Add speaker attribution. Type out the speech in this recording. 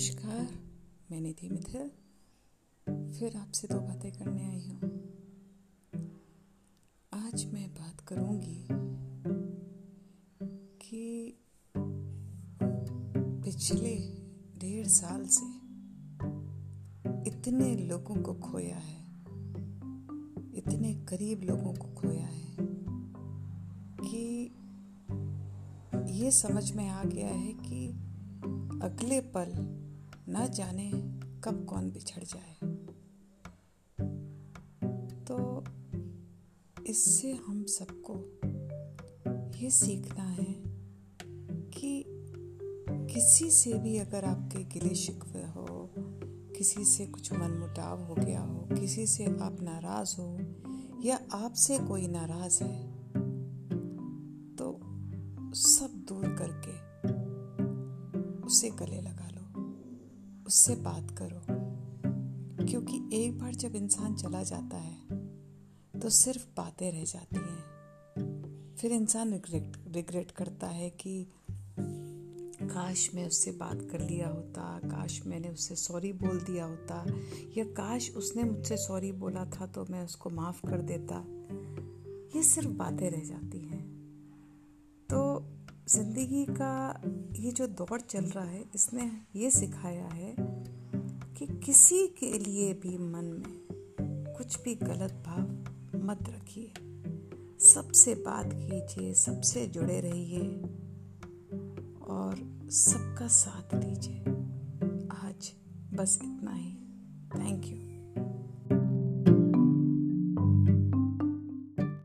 Speaker 1: नमस्कार मैं निधि मिथिल फिर आपसे दो बातें करने आई हूँ। आज मैं बात करूँगी कि पिछले डेढ़ साल से इतने लोगों को खोया है, इतने करीब लोगों को खोया है कि ये समझ में आ गया है कि अगले पल न जाने कब कौन बिछड़ जाए। तो इससे हम सबको ये सीखना है कि किसी से भी अगर आपके गिले शिकवे हो, किसी से कुछ मनमुटाव हो गया हो, किसी से आप नाराज़ हो या आपसे कोई नाराज़ है तो सब दूर करके उसे गले लगा उससे बात करो। क्योंकि एक बार जब इंसान चला जाता है तो सिर्फ़ बातें रह जाती हैं। फिर इंसान रिग्रेट रिग्रेट करता है कि, काश मैं उससे बात कर लिया होता, काश मैंने उससे सॉरी बोल दिया होता, या काश उसने मुझसे सॉरी बोला था तो मैं उसको माफ़ कर देता। ये सिर्फ़ बातें रह जाती हैं। ज़िंदगी का ये जो दौर चल रहा है, इसने ये सिखाया है कि किसी के लिए भी मन में कुछ भी गलत भाव मत रखिए। सबसे बात कीजिए, सबसे जुड़े रहिए और सबका साथ दीजिए। आज बस इतना ही। Thank you